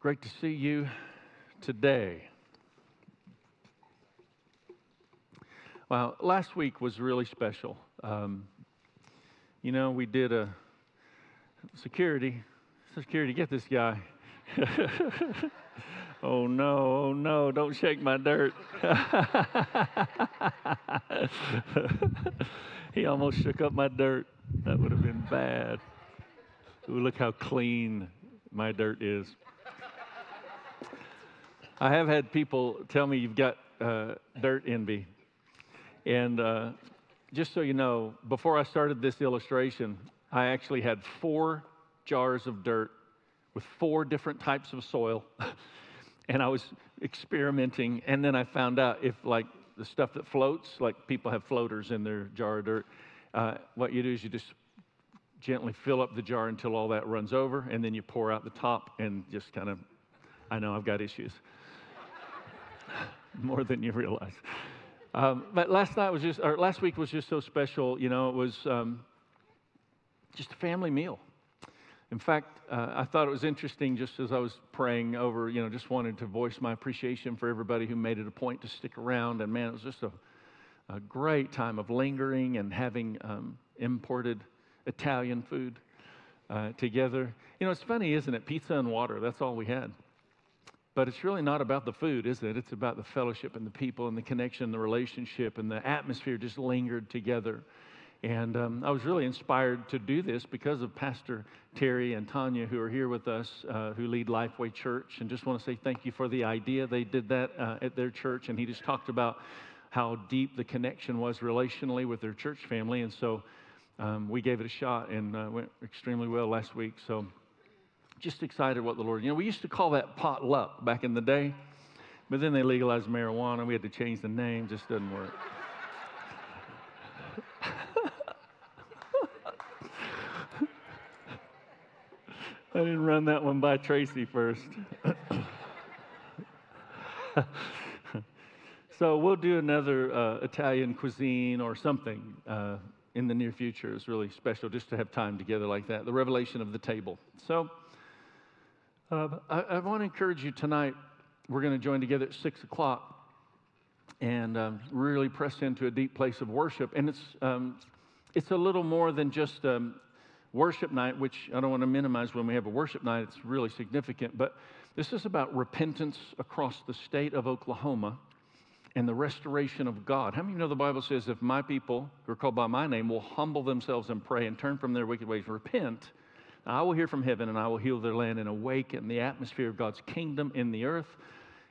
Great to see you today. Well, last week was really special. Um, you know, we did a security, security, get this guy. oh no, oh no, don't shake my dirt. he almost shook up my dirt. That would have been bad. Ooh, look how clean my dirt is. I have had people tell me you've got uh, dirt envy. And uh, just so you know, before I started this illustration, I actually had four jars of dirt with four different types of soil. and I was experimenting. And then I found out if, like, the stuff that floats, like people have floaters in their jar of dirt, uh, what you do is you just gently fill up the jar until all that runs over, and then you pour out the top and just kind of, I know I've got issues. More than you realize. Um, but last night was just, or last week was just so special. You know, it was um, just a family meal. In fact, uh, I thought it was interesting just as I was praying over, you know, just wanted to voice my appreciation for everybody who made it a point to stick around. And man, it was just a, a great time of lingering and having um, imported Italian food uh, together. You know, it's funny, isn't it? Pizza and water, that's all we had. But it's really not about the food, is it? It's about the fellowship and the people and the connection, the relationship, and the atmosphere just lingered together. And um, I was really inspired to do this because of Pastor Terry and Tanya, who are here with us, uh, who lead Lifeway Church. And just want to say thank you for the idea. They did that uh, at their church, and he just talked about how deep the connection was relationally with their church family. And so um, we gave it a shot and uh, went extremely well last week. So just excited what the Lord, you know, we used to call that potluck back in the day, but then they legalized marijuana. We had to change the name, just doesn't work. I didn't run that one by Tracy first. so we'll do another uh, Italian cuisine or something uh, in the near future It's really special just to have time together like that. The revelation of the table. So uh, I, I want to encourage you tonight. We're going to join together at six o'clock and um, really press into a deep place of worship. And it's um, it's a little more than just um, worship night, which I don't want to minimize when we have a worship night. It's really significant, but this is about repentance across the state of Oklahoma and the restoration of God. How many of you know the Bible says, if my people who are called by my name will humble themselves and pray and turn from their wicked ways, repent, I will hear from heaven and I will heal their land and awaken the atmosphere of God's kingdom in the earth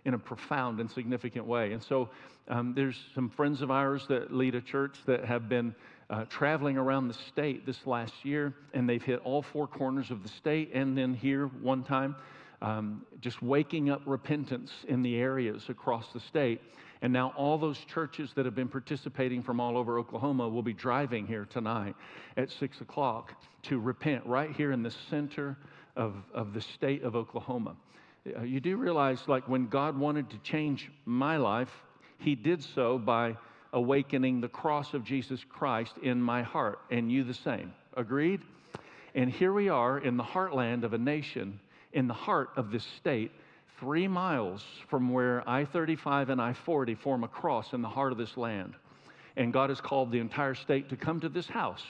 in a profound and significant way. And so um, there's some friends of ours that lead a church that have been uh, traveling around the state this last year, and they've hit all four corners of the state and then here one time. Um, just waking up repentance in the areas across the state. And now all those churches that have been participating from all over Oklahoma will be driving here tonight at 6 o'clock to repent right here in the center of, of the state of Oklahoma. Uh, you do realize, like, when God wanted to change my life, He did so by awakening the cross of Jesus Christ in my heart, and you the same. Agreed? And here we are in the heartland of a nation, in the heart of this state three miles from where I 35 and I 40 form a cross in the heart of this land. And God has called the entire state to come to this house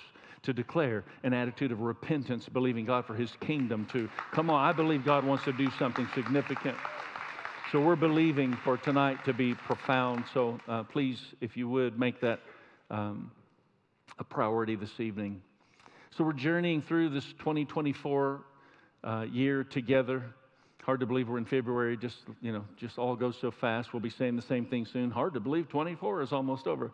to declare an attitude of repentance, believing God for his kingdom to come on. I believe God wants to do something significant. So we're believing for tonight to be profound. So uh, please, if you would, make that um, a priority this evening. So we're journeying through this 2024 uh, year together. Hard to believe we're in February. Just, you know, just all goes so fast. We'll be saying the same thing soon. Hard to believe 24 is almost over.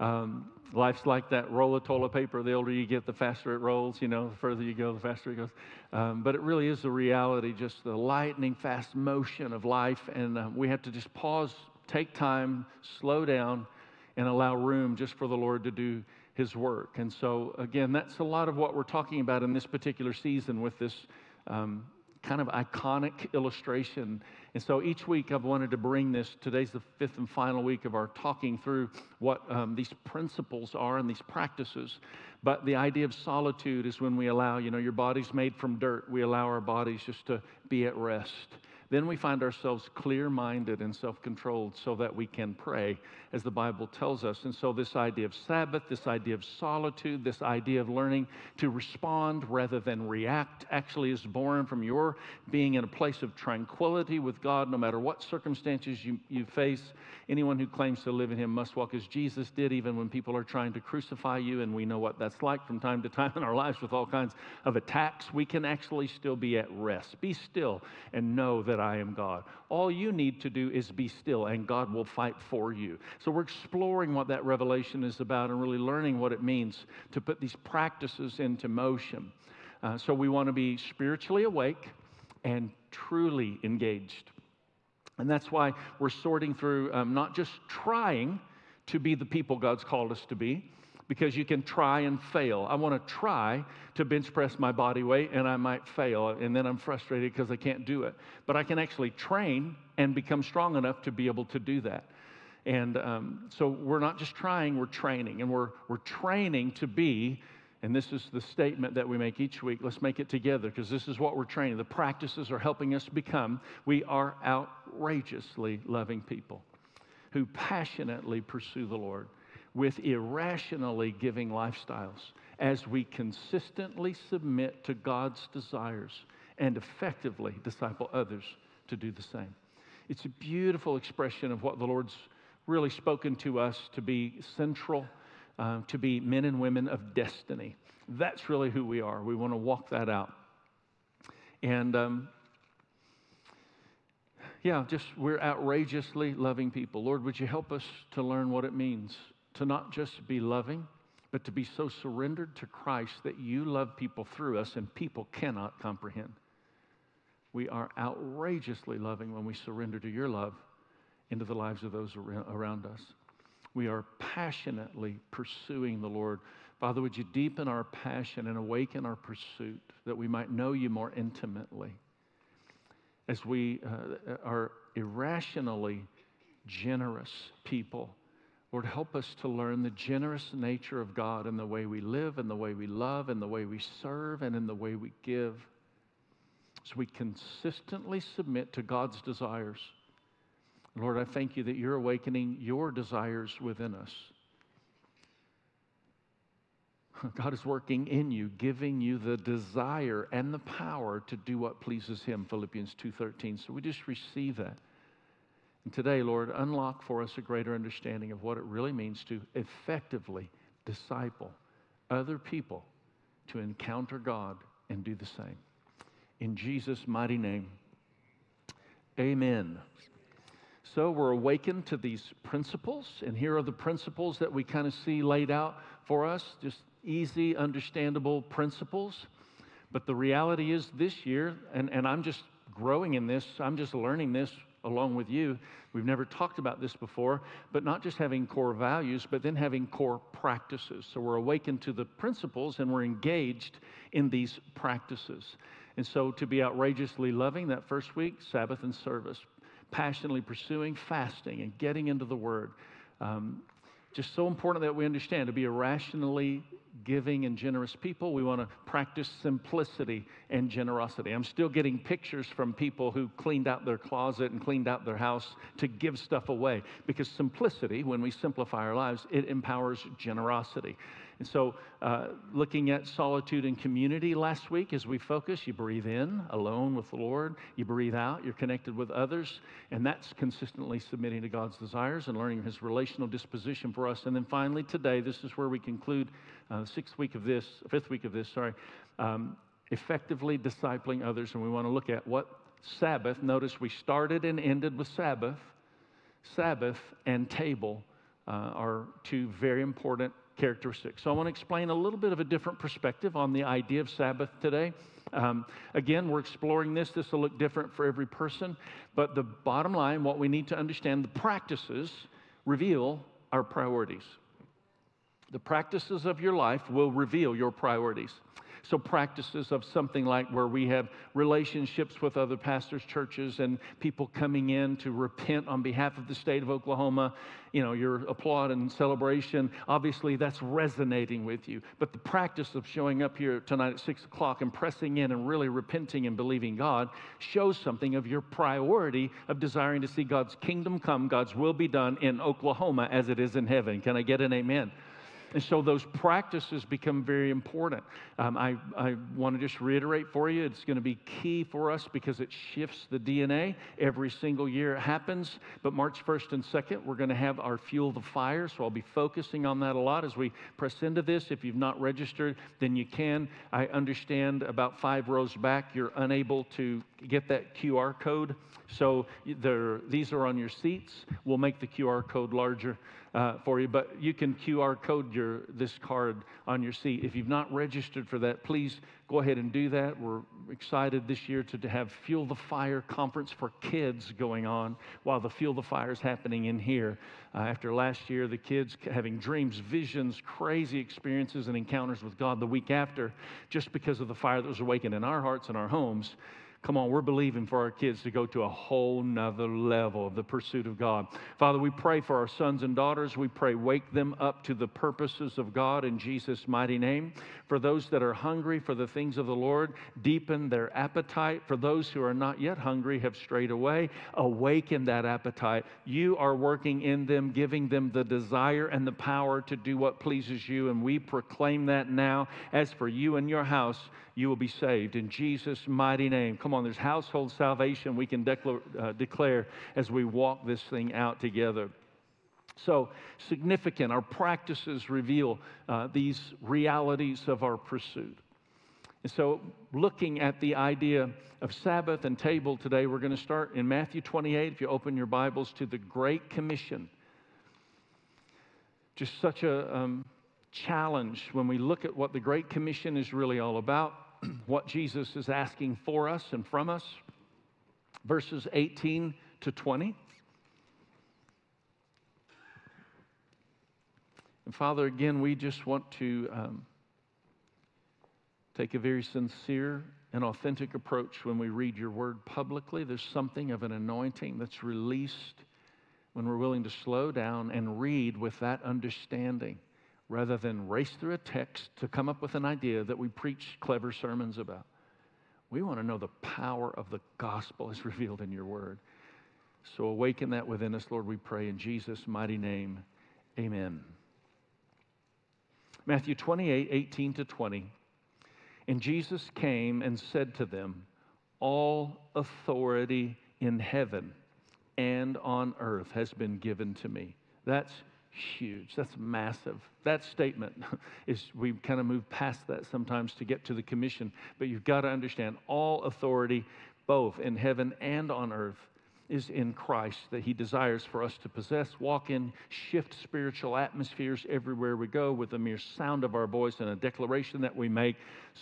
Um, life's like that roll of toilet paper. The older you get, the faster it rolls. You know, the further you go, the faster it goes. Um, but it really is the reality, just the lightning fast motion of life. And uh, we have to just pause, take time, slow down, and allow room just for the Lord to do His work. And so, again, that's a lot of what we're talking about in this particular season with this um, kind of iconic illustration. And so each week I've wanted to bring this. Today's the fifth and final week of our talking through what um, these principles are and these practices. But the idea of solitude is when we allow, you know, your body's made from dirt. We allow our bodies just to be at rest then we find ourselves clear minded and self controlled so that we can pray as the Bible tells us. And so, this idea of Sabbath, this idea of solitude, this idea of learning to respond rather than react actually is born from your being in a place of tranquility with God no matter what circumstances you, you face. Anyone who claims to live in Him must walk as Jesus did, even when people are trying to crucify you. And we know what that's like from time to time in our lives with all kinds of attacks. We can actually still be at rest. Be still and know that I am God. All you need to do is be still, and God will fight for you. So we're exploring what that revelation is about and really learning what it means to put these practices into motion. Uh, so we want to be spiritually awake and truly engaged. And that's why we're sorting through um, not just trying to be the people God's called us to be, because you can try and fail. I want to try to bench press my body weight and I might fail, and then I'm frustrated because I can't do it. But I can actually train and become strong enough to be able to do that. And um, so we're not just trying, we're training. And we're, we're training to be, and this is the statement that we make each week. Let's make it together because this is what we're training. The practices are helping us become. We are outrageously loving people who passionately pursue the Lord with irrationally giving lifestyles as we consistently submit to God's desires and effectively disciple others to do the same. It's a beautiful expression of what the Lord's really spoken to us to be central, uh, to be men and women of destiny. That's really who we are. We want to walk that out. And um, yeah, just we're outrageously loving people. Lord, would you help us to learn what it means to not just be loving, but to be so surrendered to Christ that you love people through us and people cannot comprehend. We are outrageously loving when we surrender to your love into the lives of those around us. We are passionately pursuing the Lord. Father, would you deepen our passion and awaken our pursuit that we might know you more intimately as we uh, are irrationally generous people. Lord, help us to learn the generous nature of God in the way we live, in the way we love, in the way we serve, and in the way we give. So we consistently submit to God's desires Lord, I thank you that you're awakening your desires within us. God is working in you, giving you the desire and the power to do what pleases him, Philippians 2:13. So we just receive that. And today, Lord, unlock for us a greater understanding of what it really means to effectively disciple other people to encounter God and do the same. In Jesus' mighty name, amen. So we're awakened to these principles, and here are the principles that we kind of see laid out for us just easy, understandable principles. But the reality is, this year, and, and I'm just growing in this, I'm just learning this along with you. We've never talked about this before, but not just having core values, but then having core practices. So we're awakened to the principles and we're engaged in these practices. And so to be outrageously loving that first week, Sabbath and service, passionately pursuing fasting and getting into the Word. Um, just so important that we understand to be a rationally giving and generous people, we want to practice simplicity and generosity. I'm still getting pictures from people who cleaned out their closet and cleaned out their house to give stuff away because simplicity, when we simplify our lives, it empowers generosity. And so, uh, looking at solitude and community last week as we focus, you breathe in alone with the Lord, you breathe out, you're connected with others, and that's consistently submitting to God's desires and learning His relational disposition for us. And then finally, today, this is where we conclude uh, the sixth week of this, fifth week of this, sorry, um, effectively discipling others. And we want to look at what Sabbath, notice we started and ended with Sabbath. Sabbath and table uh, are two very important characteristics. So I want to explain a little bit of a different perspective on the idea of Sabbath today. Um, again, we're exploring this. This will look different for every person. But the bottom line, what we need to understand, the practices reveal our priorities. The practices of your life will reveal your priorities. So, practices of something like where we have relationships with other pastors' churches and people coming in to repent on behalf of the state of Oklahoma, you know, your applaud and celebration, obviously that's resonating with you. But the practice of showing up here tonight at six o'clock and pressing in and really repenting and believing God shows something of your priority of desiring to see God's kingdom come, God's will be done in Oklahoma as it is in heaven. Can I get an amen? And so those practices become very important. Um, I, I want to just reiterate for you it's going to be key for us because it shifts the DNA. Every single year it happens. But March 1st and 2nd, we're going to have our Fuel the Fire. So I'll be focusing on that a lot as we press into this. If you've not registered, then you can. I understand about five rows back, you're unable to get that QR code. So these are on your seats. We'll make the QR code larger uh, for you, but you can QR code your this card on your seat. If you've not registered for that, please go ahead and do that. We're excited this year to, to have Fuel the Fire conference for kids going on while the Fuel the Fire is happening in here. Uh, after last year, the kids having dreams, visions, crazy experiences, and encounters with God the week after, just because of the fire that was awakened in our hearts and our homes. Come on, we're believing for our kids to go to a whole nother level of the pursuit of God. Father, we pray for our sons and daughters. We pray, wake them up to the purposes of God in Jesus' mighty name. For those that are hungry for the things of the Lord, deepen their appetite. For those who are not yet hungry, have strayed away, awaken that appetite. You are working in them, giving them the desire and the power to do what pleases you. And we proclaim that now. As for you and your house, you will be saved in Jesus' mighty name. Come on, there's household salvation we can declare, uh, declare as we walk this thing out together. So, significant, our practices reveal uh, these realities of our pursuit. And so, looking at the idea of Sabbath and table today, we're going to start in Matthew 28. If you open your Bibles to the Great Commission, just such a um, challenge when we look at what the Great Commission is really all about, what Jesus is asking for us and from us. Verses 18 to 20. And Father, again, we just want to um, take a very sincere and authentic approach when we read your word publicly. There's something of an anointing that's released when we're willing to slow down and read with that understanding rather than race through a text to come up with an idea that we preach clever sermons about. We want to know the power of the gospel as revealed in your word. So awaken that within us, Lord, we pray in Jesus' mighty name. Amen. Matthew 28 18 to 20. And Jesus came and said to them, All authority in heaven and on earth has been given to me. That's huge. That's massive. That statement is, we kind of move past that sometimes to get to the commission, but you've got to understand all authority, both in heaven and on earth, is in Christ that He desires for us to possess, walk in, shift spiritual atmospheres everywhere we go with the mere sound of our voice and a declaration that we make,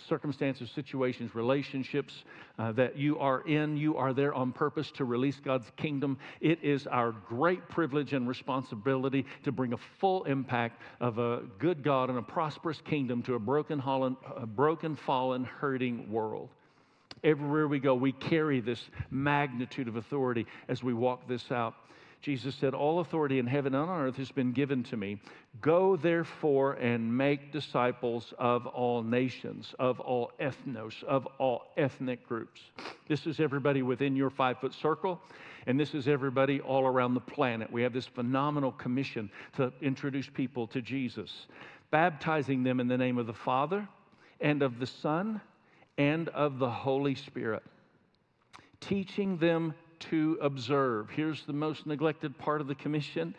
circumstances, situations, relationships uh, that you are in. You are there on purpose to release God's kingdom. It is our great privilege and responsibility to bring a full impact of a good God and a prosperous kingdom to a broken, holland, a broken fallen, hurting world. Everywhere we go, we carry this magnitude of authority as we walk this out. Jesus said, All authority in heaven and on earth has been given to me. Go therefore and make disciples of all nations, of all ethnos, of all ethnic groups. This is everybody within your five foot circle, and this is everybody all around the planet. We have this phenomenal commission to introduce people to Jesus, baptizing them in the name of the Father and of the Son and of the Holy Spirit, teaching them to observe. Here's the most neglected part of the commission.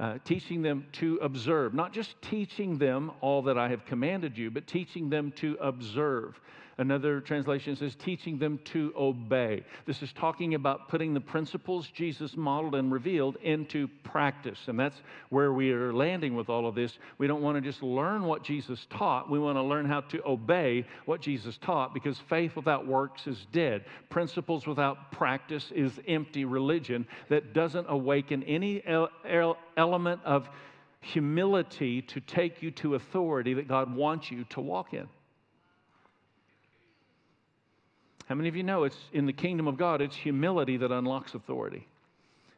Uh, teaching them to observe, not just teaching them all that I have commanded you, but teaching them to observe. Another translation says, teaching them to obey. This is talking about putting the principles Jesus modeled and revealed into practice. And that's where we are landing with all of this. We don't want to just learn what Jesus taught, we want to learn how to obey what Jesus taught because faith without works is dead. Principles without practice is empty religion that doesn't awaken any element of humility to take you to authority that God wants you to walk in. How many of you know it's in the kingdom of God, it's humility that unlocks authority?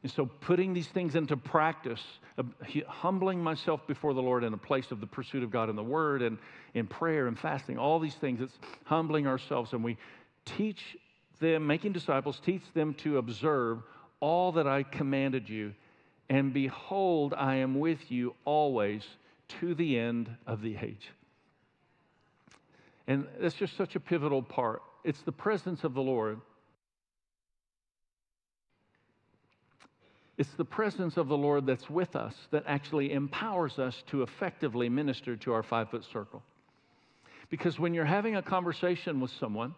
And so, putting these things into practice, uh, humbling myself before the Lord in a place of the pursuit of God in the Word and in prayer and fasting, all these things, it's humbling ourselves. And we teach them, making disciples, teach them to observe all that I commanded you. And behold, I am with you always to the end of the age. And that's just such a pivotal part. It's the presence of the Lord It's the presence of the Lord that's with us that actually empowers us to effectively minister to our five foot circle. Because when you're having a conversation with someone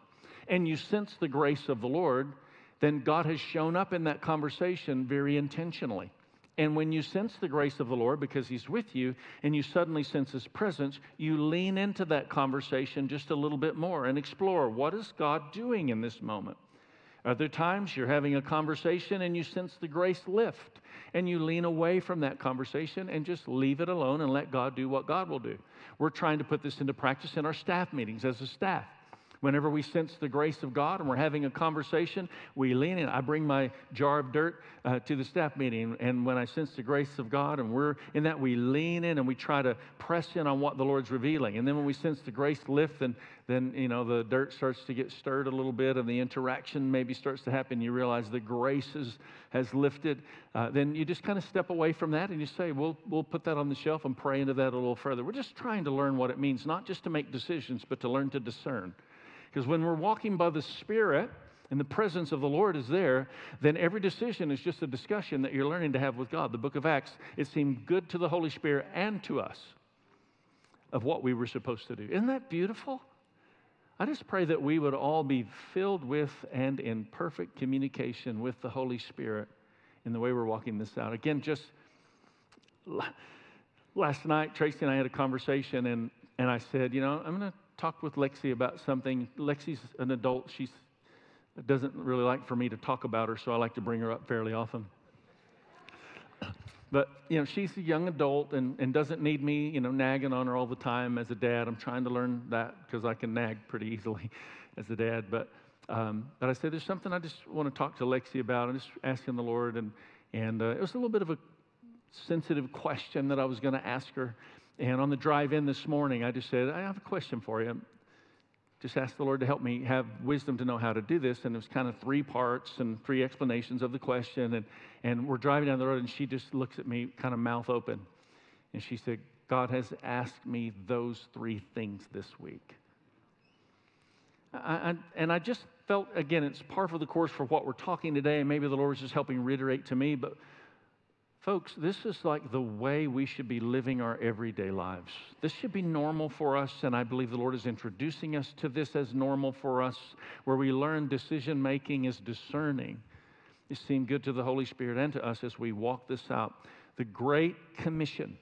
and you sense the grace of the Lord, then God has shown up in that conversation very intentionally. And when you sense the grace of the Lord because He's with you and you suddenly sense His presence, you lean into that conversation just a little bit more and explore what is God doing in this moment? Other times you're having a conversation and you sense the grace lift and you lean away from that conversation and just leave it alone and let God do what God will do. We're trying to put this into practice in our staff meetings as a staff. Whenever we sense the grace of God and we're having a conversation, we lean in. I bring my jar of dirt uh, to the staff meeting, and when I sense the grace of God and we're in that, we lean in and we try to press in on what the Lord's revealing. And then when we sense the grace lift, then then you know the dirt starts to get stirred a little bit, and the interaction maybe starts to happen. You realize the grace is, has lifted. Uh, then you just kind of step away from that and you say, "We'll we'll put that on the shelf and pray into that a little further." We're just trying to learn what it means, not just to make decisions, but to learn to discern. Because when we're walking by the Spirit and the presence of the Lord is there, then every decision is just a discussion that you're learning to have with God. The book of Acts, it seemed good to the Holy Spirit and to us of what we were supposed to do. Isn't that beautiful? I just pray that we would all be filled with and in perfect communication with the Holy Spirit in the way we're walking this out. Again, just last night, Tracy and I had a conversation, and, and I said, You know, I'm going to talked with Lexi about something. Lexi's an adult. She doesn't really like for me to talk about her, so I like to bring her up fairly often. But, you know, she's a young adult and, and doesn't need me, you know, nagging on her all the time as a dad. I'm trying to learn that because I can nag pretty easily as a dad. But, um, but I said, there's something I just want to talk to Lexi about. I'm just asking the Lord. And, and uh, it was a little bit of a sensitive question that I was going to ask her. And on the drive in this morning, I just said, I have a question for you. Just ask the Lord to help me have wisdom to know how to do this. And it was kind of three parts and three explanations of the question. And, and we're driving down the road, and she just looks at me, kind of mouth open. And she said, God has asked me those three things this week. I, I, and I just felt, again, it's part of the course for what we're talking today. And maybe the Lord was just helping reiterate to me, but Folks, this is like the way we should be living our everyday lives. This should be normal for us, and I believe the Lord is introducing us to this as normal for us, where we learn decision making is discerning. It seemed good to the Holy Spirit and to us as we walk this out. The Great Commission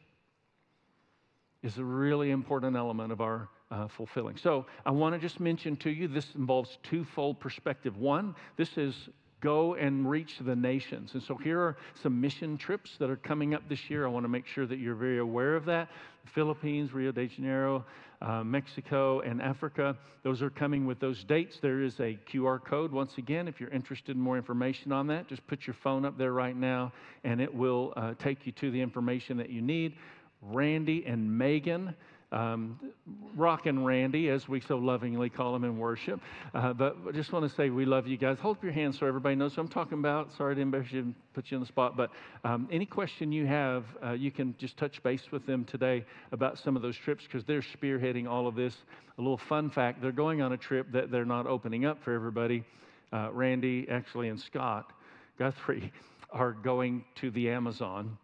is a really important element of our uh, fulfilling. So I want to just mention to you this involves twofold perspective. One, this is go and reach the nations. And so here are some mission trips that are coming up this year. I want to make sure that you're very aware of that. The Philippines, Rio de Janeiro, uh, Mexico, and Africa. Those are coming with those dates. There is a QR code. Once again, if you're interested in more information on that, just put your phone up there right now and it will uh, take you to the information that you need. Randy and Megan um, Rock and Randy, as we so lovingly call them in worship. Uh, but I just want to say we love you guys. Hold up your hands so everybody knows what I'm talking about. Sorry to embarrass you and put you on the spot, but um, any question you have, uh, you can just touch base with them today about some of those trips because they're spearheading all of this. A little fun fact they're going on a trip that they're not opening up for everybody. Uh, Randy, actually, and Scott Guthrie are going to the Amazon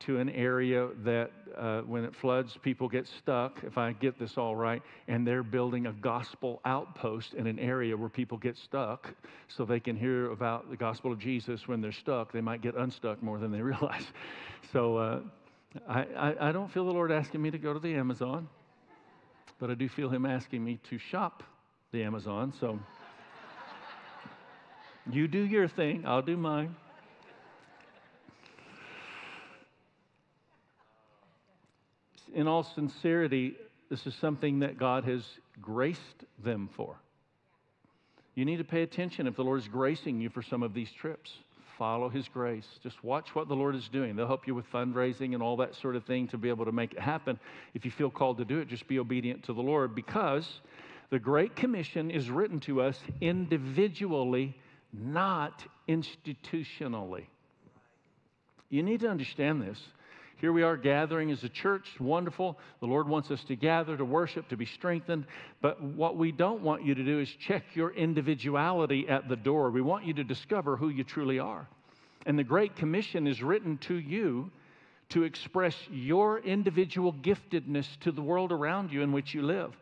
to an area that uh, when it floods, people get stuck, if I get this all right, and they're building a gospel outpost in an area where people get stuck so they can hear about the gospel of Jesus when they're stuck. They might get unstuck more than they realize. So uh, I, I, I don't feel the Lord asking me to go to the Amazon, but I do feel Him asking me to shop the Amazon. So you do your thing, I'll do mine. In all sincerity, this is something that God has graced them for. You need to pay attention if the Lord is gracing you for some of these trips. Follow His grace. Just watch what the Lord is doing. They'll help you with fundraising and all that sort of thing to be able to make it happen. If you feel called to do it, just be obedient to the Lord because the Great Commission is written to us individually, not institutionally. You need to understand this. Here we are gathering as a church, wonderful. The Lord wants us to gather, to worship, to be strengthened. But what we don't want you to do is check your individuality at the door. We want you to discover who you truly are. And the Great Commission is written to you to express your individual giftedness to the world around you in which you live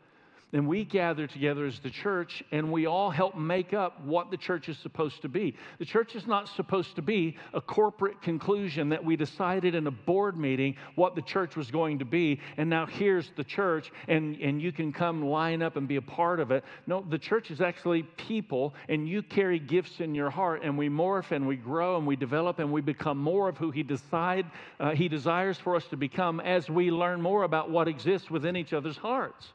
then we gather together as the church and we all help make up what the church is supposed to be. The church is not supposed to be a corporate conclusion that we decided in a board meeting what the church was going to be, and now here's the church, and, and you can come line up and be a part of it. No, the church is actually people, and you carry gifts in your heart, and we morph and we grow and we develop and we become more of who He decide uh, He desires for us to become as we learn more about what exists within each other's hearts.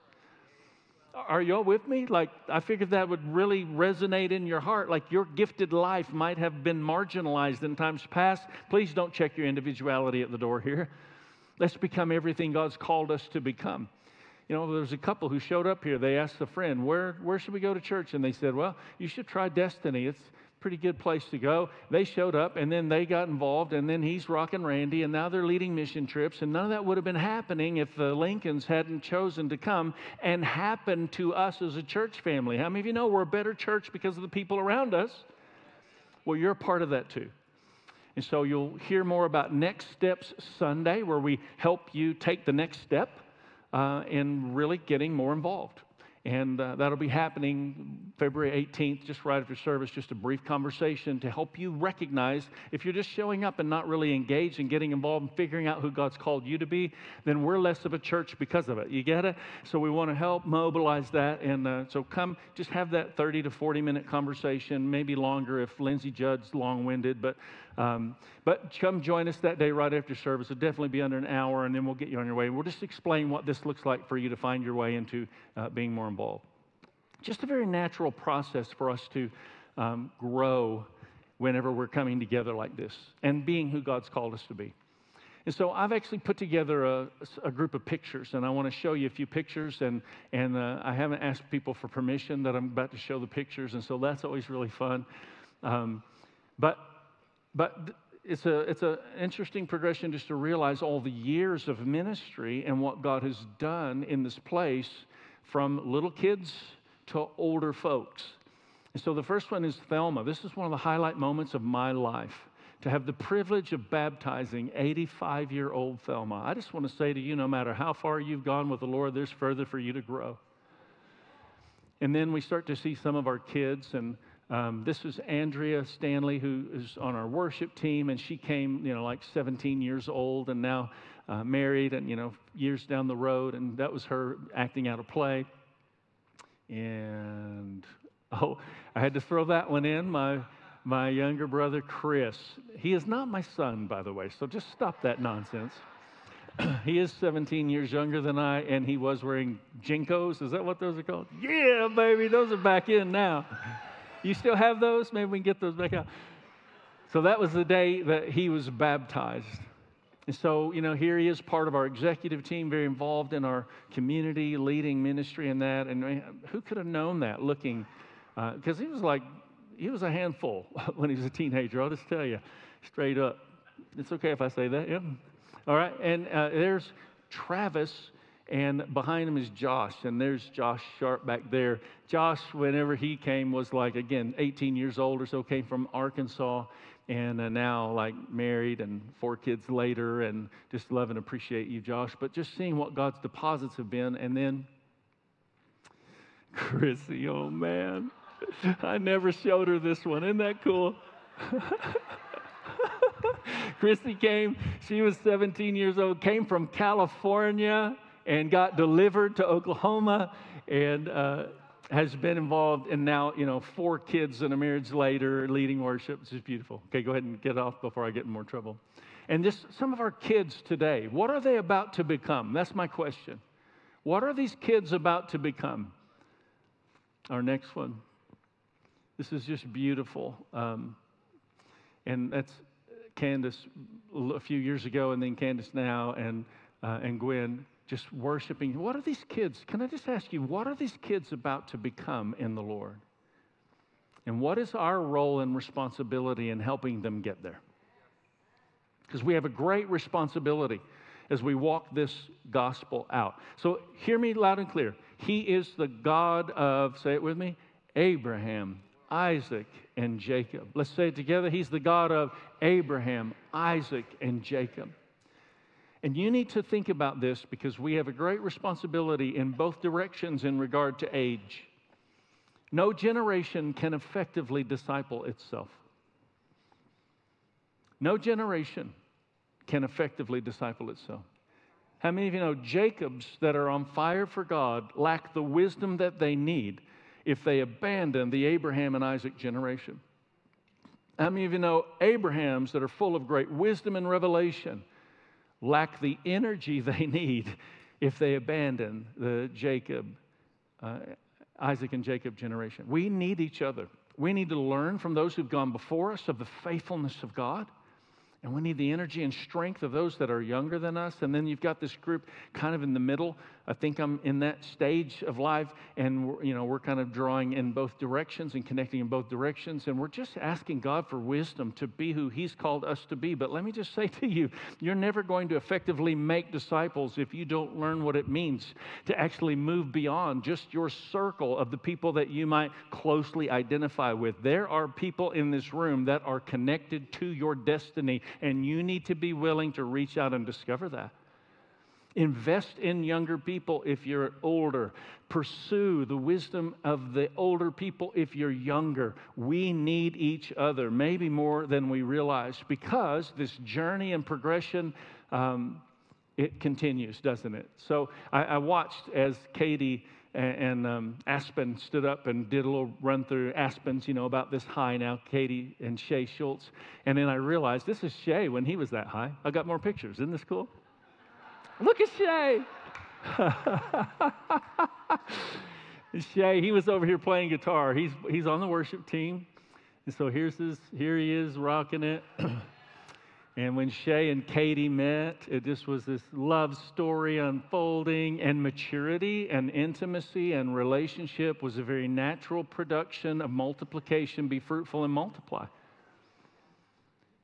Are y'all with me? Like, I figured that would really resonate in your heart. Like, your gifted life might have been marginalized in times past. Please don't check your individuality at the door here. Let's become everything God's called us to become. You know, there was a couple who showed up here. They asked a friend, where, where should we go to church? And they said, Well, you should try Destiny. It's, pretty good place to go. They showed up and then they got involved, and then he's rocking Randy, and now they're leading mission trips. And none of that would have been happening if the Lincolns hadn't chosen to come and happen to us as a church family. How many of you know we're a better church because of the people around us? Well, you're a part of that too. And so you'll hear more about Next Steps Sunday, where we help you take the next step uh, in really getting more involved. And uh, that'll be happening February 18th, just right after service, just a brief conversation to help you recognize if you're just showing up and not really engaged and getting involved and figuring out who God's called you to be, then we're less of a church because of it. You get it? So we want to help mobilize that. And uh, so come, just have that 30 to 40 minute conversation, maybe longer if Lindsay Judd's long winded, but um, but come join us that day right after service. It'll definitely be under an hour, and then we'll get you on your way. We'll just explain what this looks like for you to find your way into uh, being more involved. Just a very natural process for us to um, grow whenever we're coming together like this and being who God's called us to be. And so I've actually put together a, a group of pictures, and I want to show you a few pictures. And, and uh, I haven't asked people for permission that I'm about to show the pictures, and so that's always really fun. Um, but but it's a it's an interesting progression just to realize all the years of ministry and what God has done in this place from little kids to older folks. And so the first one is Thelma. This is one of the highlight moments of my life to have the privilege of baptizing 85 year old Thelma. I just want to say to you no matter how far you've gone with the Lord, there's further for you to grow. And then we start to see some of our kids and um, this was Andrea Stanley, who is on our worship team, and she came, you know, like 17 years old and now uh, married and, you know, years down the road, and that was her acting out a play. And, oh, I had to throw that one in. My, my younger brother, Chris. He is not my son, by the way, so just stop that nonsense. he is 17 years younger than I, and he was wearing JNCOs. Is that what those are called? Yeah, baby, those are back in now. You still have those? Maybe we can get those back out. So that was the day that he was baptized. And so, you know, here he is part of our executive team, very involved in our community, leading ministry and that. And who could have known that looking? Because uh, he was like, he was a handful when he was a teenager. I'll just tell you straight up. It's okay if I say that, yeah? All right. And uh, there's Travis and behind him is Josh, and there's Josh Sharp back there. Josh, whenever he came, was like, again, 18 years old or so, came from Arkansas, and uh, now like married and four kids later, and just love and appreciate you, Josh. But just seeing what God's deposits have been, and then Chrissy, oh man, I never showed her this one. Isn't that cool? Chrissy came, she was 17 years old, came from California and got delivered to Oklahoma and uh, has been involved in now, you know, four kids and a marriage later leading worship. It's just beautiful. Okay, go ahead and get off before I get in more trouble. And just some of our kids today, what are they about to become? That's my question. What are these kids about to become? Our next one. this is just beautiful. Um, and that's Candace a few years ago, and then Candace now, and, uh, and Gwen just worshiping. What are these kids? Can I just ask you, what are these kids about to become in the Lord? And what is our role and responsibility in helping them get there? Because we have a great responsibility as we walk this gospel out. So hear me loud and clear. He is the God of, say it with me, Abraham, Isaac, and Jacob. Let's say it together. He's the God of Abraham, Isaac, and Jacob. And you need to think about this because we have a great responsibility in both directions in regard to age. No generation can effectively disciple itself. No generation can effectively disciple itself. How many of you know Jacobs that are on fire for God lack the wisdom that they need if they abandon the Abraham and Isaac generation? How many of you know Abrahams that are full of great wisdom and revelation lack the energy they need if they abandon the Jacob, uh, Isaac and Jacob generation? We need each other. We need to learn from those who've gone before us of the faithfulness of God. And we need the energy and strength of those that are younger than us. And then you've got this group kind of in the middle. I think I'm in that stage of life, and you know we're kind of drawing in both directions and connecting in both directions, and we're just asking God for wisdom to be who He's called us to be. But let me just say to you, you're never going to effectively make disciples if you don't learn what it means to actually move beyond just your circle of the people that you might closely identify with. There are people in this room that are connected to your destiny and you need to be willing to reach out and discover that. Invest in younger people if you're older. Pursue the wisdom of the older people if you're younger. We need each other, maybe more than we realize, because this journey and progression, um, it continues, doesn't it? So I, I watched as Katie and, um, Aspen stood up and did a little run through Aspen's, you know, about this high now, Katie and Shay Schultz. And then I realized this is Shay when he was that high. I got more pictures. Isn't this cool? Look at Shay. Shay, he was over here playing guitar. He's, he's on the worship team. And so here's his, here he is rocking it. And when Shay and Katie met, it just was this love story unfolding, and maturity and intimacy and relationship was a very natural production of multiplication be fruitful and multiply.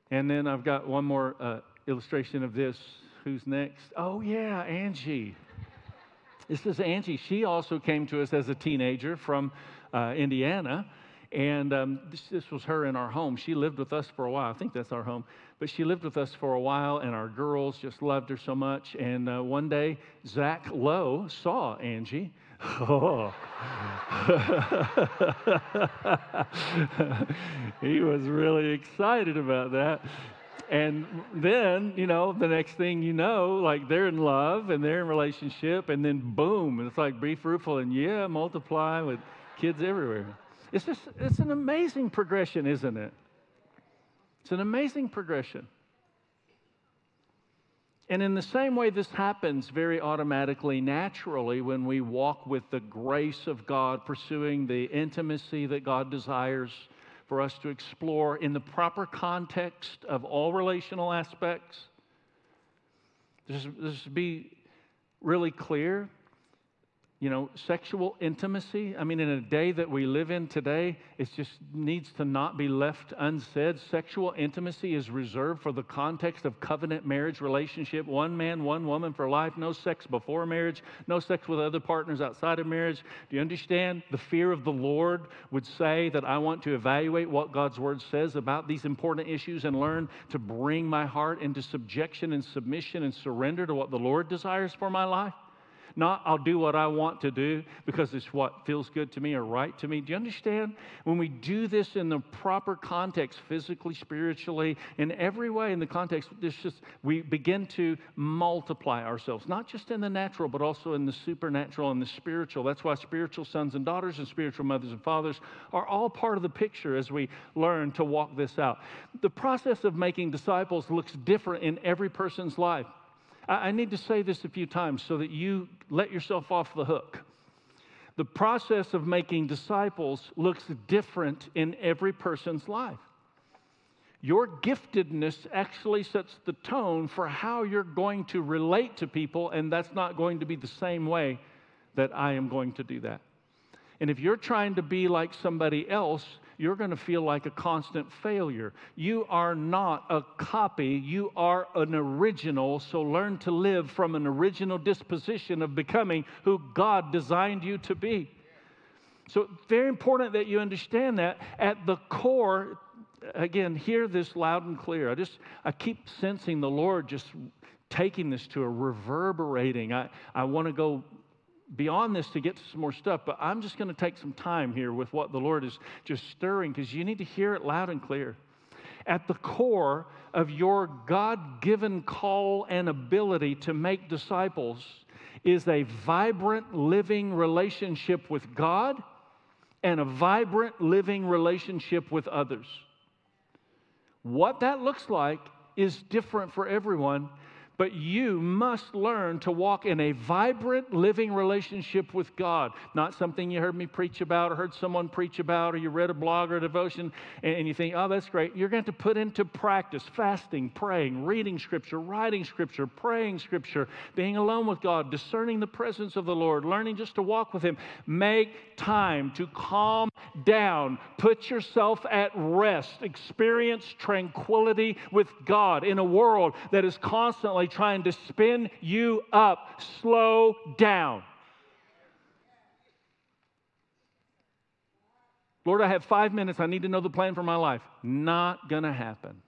And then I've got one more uh, illustration of this. Who's next? Oh, yeah, Angie. This is Angie. She also came to us as a teenager from uh, Indiana. And um, this, this, was her in our home. She lived with us for a while. I think that's our home. But she lived with us for a while, and our girls just loved her so much. And uh, one day, Zach Lowe saw Angie. Oh. he was really excited about that. And then, you know, the next thing you know, like they're in love and they're in relationship, and then boom, it's like be fruitful and yeah, multiply with kids everywhere. It's just, it's an amazing progression, isn't it? It's an amazing progression. And in the same way, this happens very automatically, naturally, when we walk with the grace of God, pursuing the intimacy that God desires for us to explore in the proper context of all relational aspects. Just, just be really clear you know, sexual intimacy. I mean, in a day that we live in today, it just needs to not be left unsaid. Sexual intimacy is reserved for the context of covenant marriage relationship one man, one woman for life, no sex before marriage, no sex with other partners outside of marriage. Do you understand? The fear of the Lord would say that I want to evaluate what God's word says about these important issues and learn to bring my heart into subjection and submission and surrender to what the Lord desires for my life. Not I'll do what I want to do because it's what feels good to me or right to me. Do you understand? When we do this in the proper context, physically, spiritually, in every way, in the context, this just we begin to multiply ourselves, not just in the natural, but also in the supernatural and the spiritual. That's why spiritual sons and daughters and spiritual mothers and fathers are all part of the picture as we learn to walk this out. The process of making disciples looks different in every person's life. I need to say this a few times so that you let yourself off the hook. The process of making disciples looks different in every person's life. Your giftedness actually sets the tone for how you're going to relate to people, and that's not going to be the same way that I am going to do that. And if you're trying to be like somebody else, you're going to feel like a constant failure. You are not a copy, you are an original. So learn to live from an original disposition of becoming who God designed you to be. So, very important that you understand that at the core, again, hear this loud and clear. I just, I keep sensing the Lord just taking this to a reverberating. I, I want to go beyond this to get to some more stuff, but I'm just going to take some time here with what the Lord is just stirring because you need to hear it loud and clear. At the core of your God given call and ability to make disciples is a vibrant living relationship with God and a vibrant living relationship with others. What that looks like is different for everyone, but you must learn to walk in a vibrant, living relationship with God. Not something you heard me preach about or heard someone preach about or you read a blog or a devotion and you think, oh, that's great. You're going to put into practice fasting, praying, reading Scripture, writing Scripture, praying Scripture, being alone with God, discerning the presence of the Lord, learning just to walk with Him. Make time to calm down, put yourself at rest, experience tranquility with God in a world that is constantly trying to spin you up. Slow down. Lord, I have five minutes. I need to know the plan for my life. Not going to happen.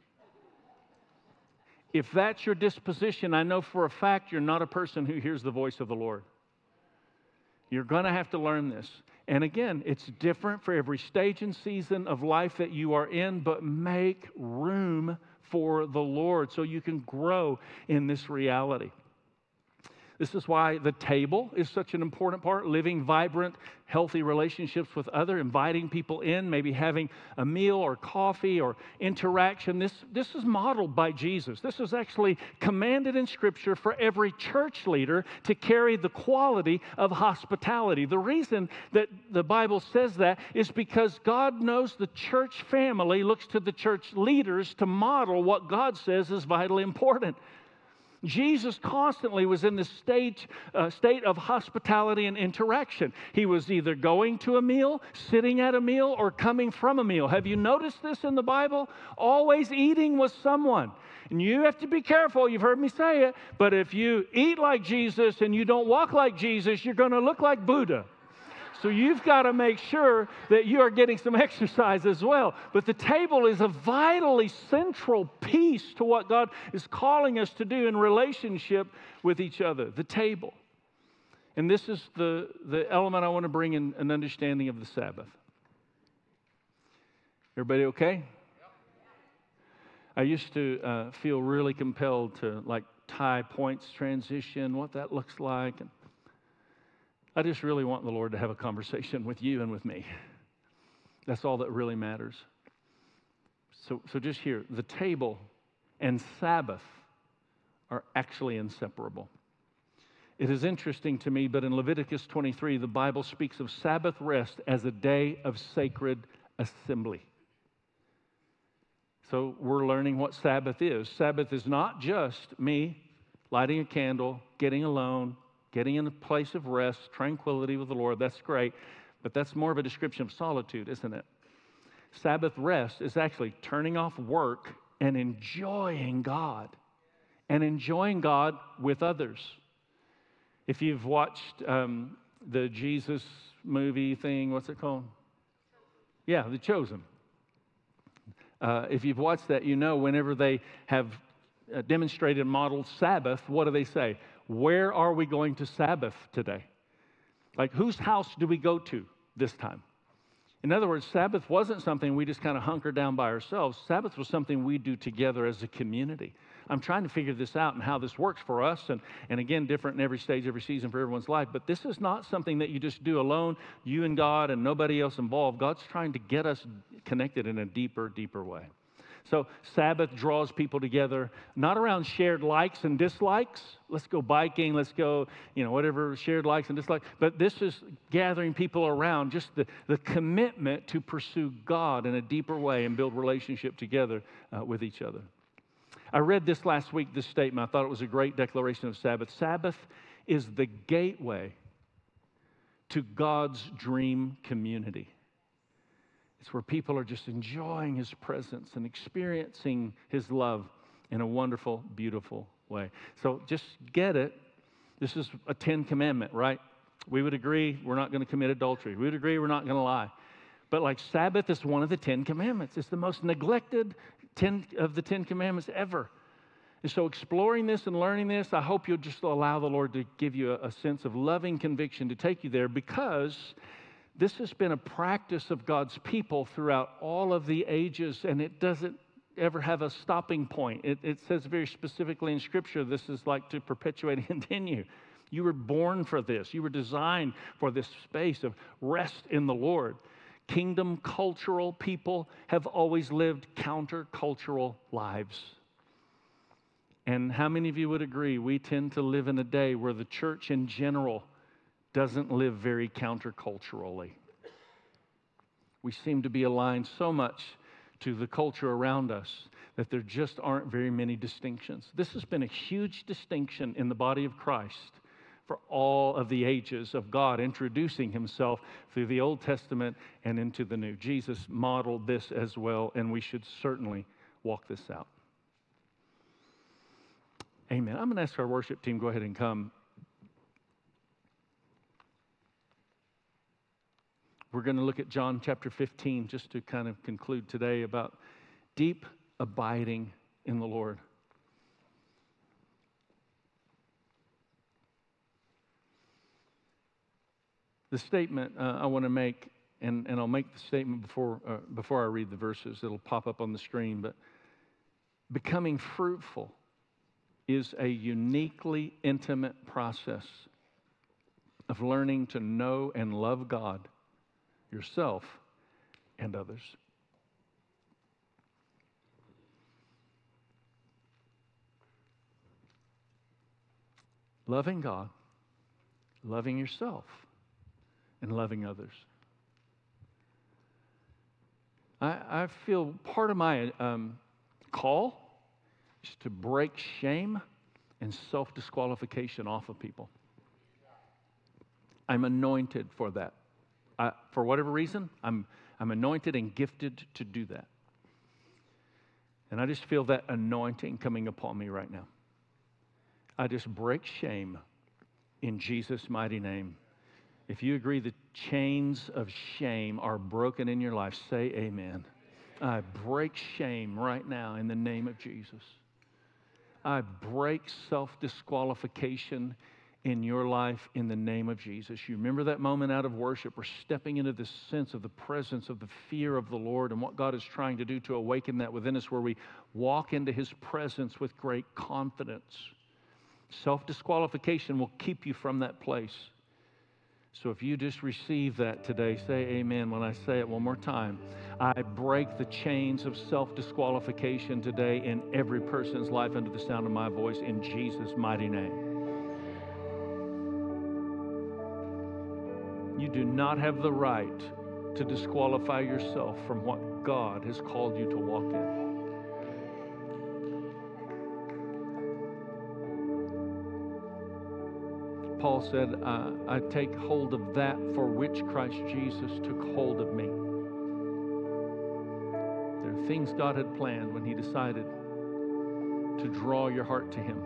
If that's your disposition, I know for a fact you're not a person who hears the voice of the Lord. You're going to have to learn this. And again, it's different for every stage and season of life that you are in, but make room for the Lord so you can grow in this reality. This is why the table is such an important part, living vibrant, healthy relationships with other, inviting people in, maybe having a meal or coffee or interaction. This, this is modeled by Jesus. This is actually commanded in Scripture for every church leader to carry the quality of hospitality. The reason that the Bible says that is because God knows the church family looks to the church leaders to model what God says is vitally important. Jesus constantly was in this state, uh, state of hospitality and interaction. He was either going to a meal, sitting at a meal, or coming from a meal. Have you noticed this in the Bible? Always eating with someone. And you have to be careful, you've heard me say it, but if you eat like Jesus and you don't walk like Jesus, you're going to look like Buddha. So you've got to make sure that you are getting some exercise as well. But the table is a vitally central piece to what God is calling us to do in relationship with each other. The table. And this is the, the element I want to bring in an understanding of the Sabbath. Everybody okay? I used to uh, feel really compelled to like tie points transition, what that looks like. And I just really want the Lord to have a conversation with you and with me. That's all that really matters. So, so just here, the table and Sabbath are actually inseparable. It is interesting to me, but in Leviticus 23, the Bible speaks of Sabbath rest as a day of sacred assembly. So we're learning what Sabbath is. Sabbath is not just me lighting a candle, getting alone, getting in a place of rest, tranquility with the Lord. That's great, but that's more of a description of solitude, isn't it? Sabbath rest is actually turning off work and enjoying God and enjoying God with others. If you've watched um, the Jesus movie thing, what's it called? Yeah, The Chosen. Uh, if you've watched that, you know whenever they have uh, demonstrated modeled Sabbath, what do they say? Where are we going to Sabbath today? Like, whose house do we go to this time? In other words, Sabbath wasn't something we just kind of hunker down by ourselves. Sabbath was something we do together as a community. I'm trying to figure this out and how this works for us, and, and again, different in every stage, every season for everyone's life. But this is not something that you just do alone, you and God, and nobody else involved. God's trying to get us connected in a deeper, deeper way. So, Sabbath draws people together, not around shared likes and dislikes. Let's go biking, let's go, you know, whatever, shared likes and dislikes. But this is gathering people around just the, the commitment to pursue God in a deeper way and build relationship together uh, with each other. I read this last week, this statement. I thought it was a great declaration of Sabbath. Sabbath is the gateway to God's dream community. It's where people are just enjoying His presence and experiencing His love in a wonderful, beautiful way. So just get it. This is a Ten Commandment, right? We would agree we're not going to commit adultery. We would agree we're not going to lie. But like Sabbath is one of the Ten Commandments. It's the most neglected ten, of the Ten Commandments ever. And so, exploring this and learning this, I hope you'll just allow the Lord to give you a, a sense of loving conviction to take you there because this has been a practice of God's people throughout all of the ages, and it doesn't ever have a stopping point. It, it says very specifically in Scripture this is like to perpetuate and continue. You were born for this, you were designed for this space of rest in the Lord. Kingdom cultural people have always lived countercultural lives. And how many of you would agree we tend to live in a day where the church in general doesn't live very counterculturally? We seem to be aligned so much to the culture around us that there just aren't very many distinctions. This has been a huge distinction in the body of Christ for all of the ages of God introducing himself through the Old Testament and into the New. Jesus modeled this as well, and we should certainly walk this out. Amen. I'm going to ask our worship team go ahead and come. We're going to look at John chapter 15 just to kind of conclude today about deep abiding in the Lord. The statement uh, I want to make, and, and I'll make the statement before, uh, before I read the verses, it'll pop up on the screen, but becoming fruitful is a uniquely intimate process of learning to know and love God, yourself, and others. Loving God, loving yourself, and loving others. I, I feel part of my um, call is to break shame and self disqualification off of people. I'm anointed for that. I, for whatever reason, I'm, I'm anointed and gifted to do that. And I just feel that anointing coming upon me right now. I just break shame in Jesus' mighty name. If you agree the chains of shame are broken in your life, say amen. I break shame right now in the name of Jesus. I break self disqualification in your life in the name of Jesus. You remember that moment out of worship? We're stepping into this sense of the presence of the fear of the Lord and what God is trying to do to awaken that within us, where we walk into His presence with great confidence. Self disqualification will keep you from that place. So if you just receive that today, say amen when I say it one more time. I break the chains of self disqualification today in every person's life under the sound of my voice in Jesus' mighty name. You do not have the right to disqualify yourself from what God has called you to walk in. Paul said, uh, I take hold of that for which Christ Jesus took hold of me. There are things God had planned when He decided to draw your heart to Him.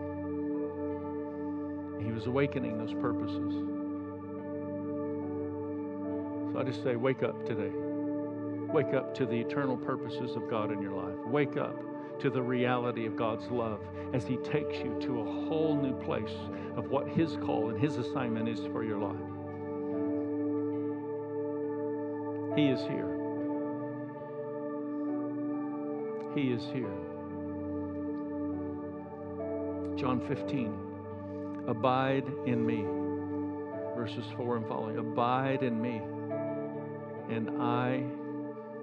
He was awakening those purposes. I just say, wake up today. Wake up to the eternal purposes of God in your life. Wake up to the reality of God's love as He takes you to a whole new place of what His call and His assignment is for your life. He is here. He is here. John 15. Abide in me. Verses 4 and following. Abide in me, and I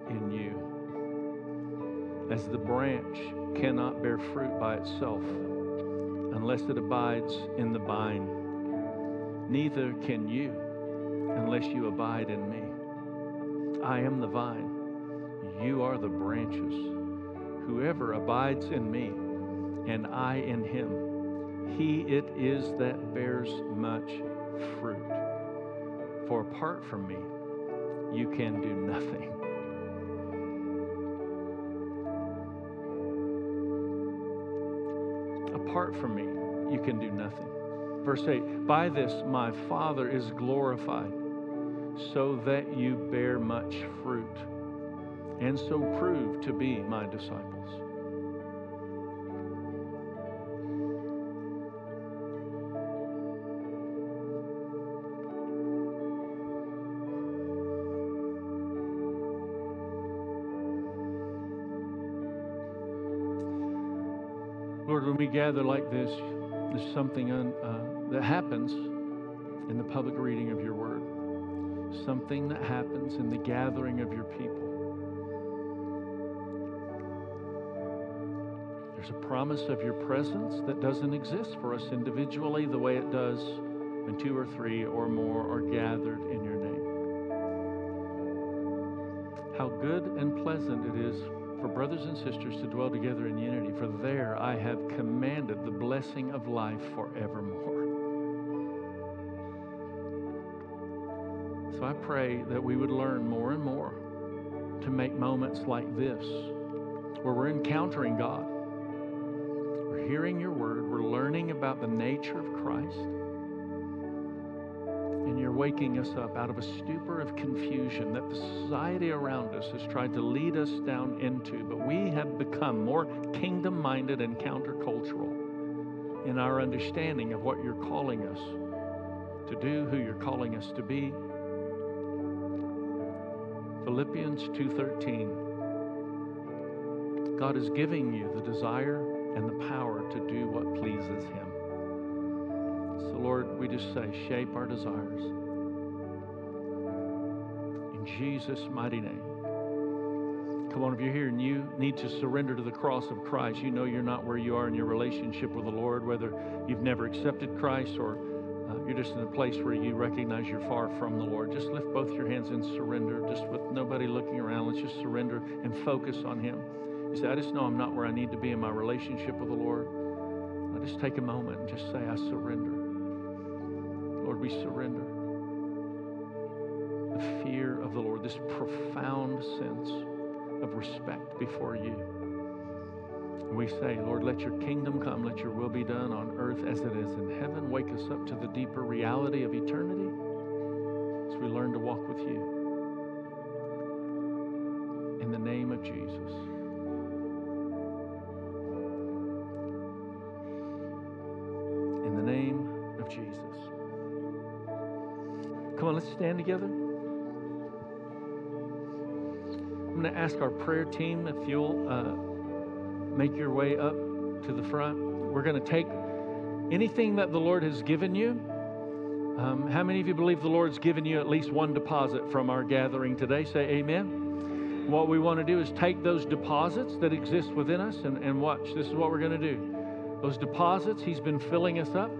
in you. As the branch cannot bear fruit by itself unless it abides in the vine, neither can you unless you abide in me. I am the vine, you are the branches. Whoever abides in me and I in him, he it is that bears much fruit. For apart from me, you can do nothing. Apart from me, you can do nothing. Verse 8 By this my Father is glorified, so that you bear much fruit, and so prove to be my disciples. Gather like this, there's something un, uh, that happens in the public reading of your word, something that happens in the gathering of your people. There's a promise of your presence that doesn't exist for us individually the way it does when two or three or more are gathered in your name. How good and pleasant it is for brothers and sisters to dwell together in unity, for there I have commanded the blessing of life forevermore. So I pray that we would learn more and more to make moments like this, where we're encountering God, we're hearing your word, we're learning about the nature of Christ and you're waking us up out of a stupor of confusion that the society around us has tried to lead us down into. But we have become more kingdom minded and countercultural in our understanding of what you're calling us to do, who you're calling us to be. Philippians 2:13 God is giving you the desire and the power to do what pleases him. Lord, we just say, shape our desires. In Jesus' mighty name. Come on, if you're here and you need to surrender to the cross of Christ, you know you're not where you are in your relationship with the Lord, whether you've never accepted Christ or uh, you're just in a place where you recognize you're far from the Lord. Just lift both your hands and surrender, just with nobody looking around. Let's just surrender and focus on Him. You say, I just know I'm not where I need to be in my relationship with the Lord. I just take a moment and just say, I surrender. Lord, we surrender. The fear of the Lord, this profound sense of respect before you. We say, Lord, let your kingdom come, let your will be done on earth as it is in heaven. Wake us up to the deeper reality of eternity as we learn to walk with you. In the name of Jesus. Let's stand together. I'm going to ask our prayer team if you'll uh, make your way up to the front. We're going to take anything that the Lord has given you. Um, how many of you believe the Lord's given you at least one deposit from our gathering today? Say amen. What we want to do is take those deposits that exist within us and, and watch. This is what we're going to do. Those deposits, He's been filling us up.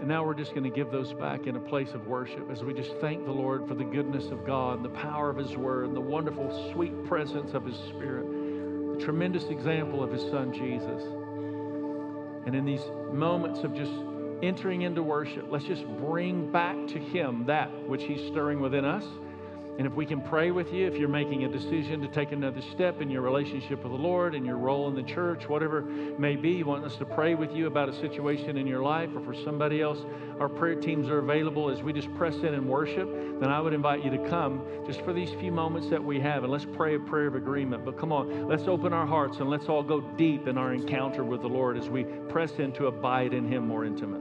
And now we're just going to give those back in a place of worship as we just thank the Lord for the goodness of God the power of His Word and the wonderful, sweet presence of His Spirit, the tremendous example of His Son, Jesus. And in these moments of just entering into worship, let's just bring back to Him that which He's stirring within us. And if we can pray with you, if you're making a decision to take another step in your relationship with the Lord and your role in the church, whatever may be, you want us to pray with you about a situation in your life or for somebody else, our prayer teams are available as we just press in and worship. Then I would invite you to come just for these few moments that we have and let's pray a prayer of agreement. But come on, let's open our hearts and let's all go deep in our encounter with the Lord as we press in to abide in Him more intimately.